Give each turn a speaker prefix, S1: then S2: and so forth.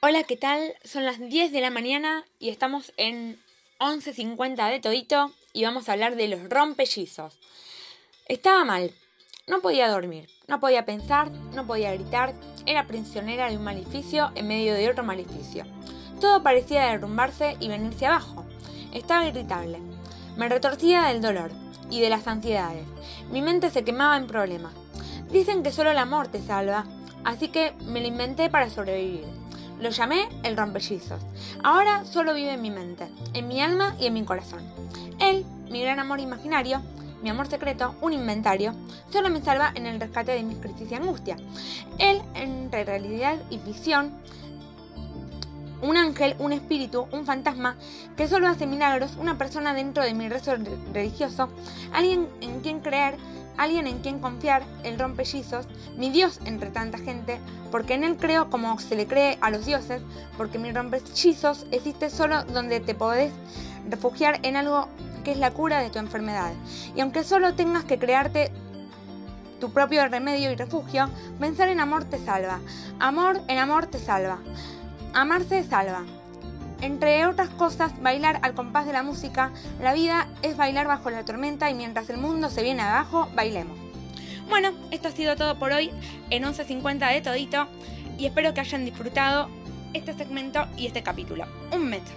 S1: Hola, ¿qué tal? Son las 10 de la mañana y estamos en 11.50 de todito y vamos a hablar de los rompellizos. Estaba mal, no podía dormir, no podía pensar, no podía gritar, era prisionera de un maleficio en medio de otro maleficio. Todo parecía derrumbarse y venirse abajo. Estaba irritable. Me retorcía del dolor y de las ansiedades. Mi mente se quemaba en problemas. Dicen que solo el amor te salva, así que me lo inventé para sobrevivir. Lo llamé el rompellizos. Ahora solo vive en mi mente, en mi alma y en mi corazón. Él, mi gran amor imaginario, mi amor secreto, un inventario, solo me salva en el rescate de mis crisis y angustia. Él, entre realidad y ficción, un ángel, un espíritu, un fantasma que solo hace milagros, una persona dentro de mi rezo religioso, alguien en quien creer, alguien en quien confiar, el rompellizos, mi Dios entre tanta gente, porque en él creo como se le cree a los dioses, porque mi rompellizos existe solo donde te podés refugiar en algo que es la cura de tu enfermedad. Y aunque solo tengas que crearte tu propio remedio y refugio, pensar en amor te salva. Amor en amor te salva. Amarse salva. Entre otras cosas, bailar al compás de la música, la vida es bailar bajo la tormenta y mientras el mundo se viene abajo, bailemos. Bueno, esto ha sido todo por hoy en 11.50 de todito y espero que hayan disfrutado este segmento y este capítulo. Un metro.